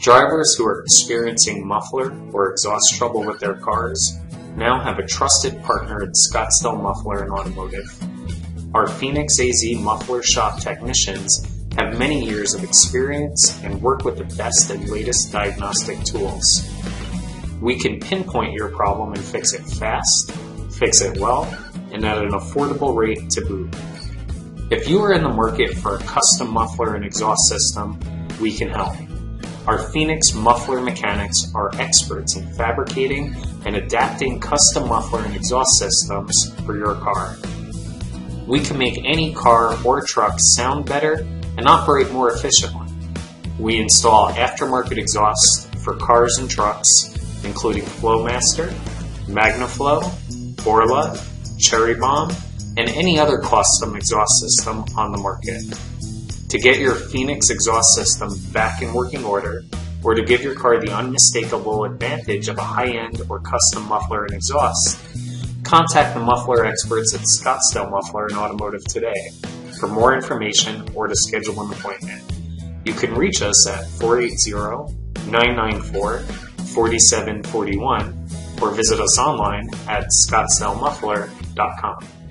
Drivers who are experiencing muffler or exhaust trouble with their cars now have a trusted partner at Scottsdale Muffler and Automotive. Our Phoenix AZ muffler shop technicians have many years of experience and work with the best and latest diagnostic tools. We can pinpoint your problem and fix it fast, fix it well, and at an affordable rate to boot. If you are in the market for a custom muffler and exhaust system, we can help. Our Phoenix muffler mechanics are experts in fabricating and adapting custom muffler and exhaust systems for your car. We can make any car or truck sound better and operate more efficiently. We install aftermarket exhausts for cars and trucks, including Flowmaster, MagnaFlow, Borla, Cherry Bomb, and any other custom exhaust system on the market. To get your Phoenix exhaust system back in working order, or to give your car the unmistakable advantage of a high end or custom muffler and exhaust, contact the muffler experts at Scottsdale Muffler and Automotive today for more information or to schedule an appointment. You can reach us at 480 994 4741 or visit us online at scottsdalemuffler.com.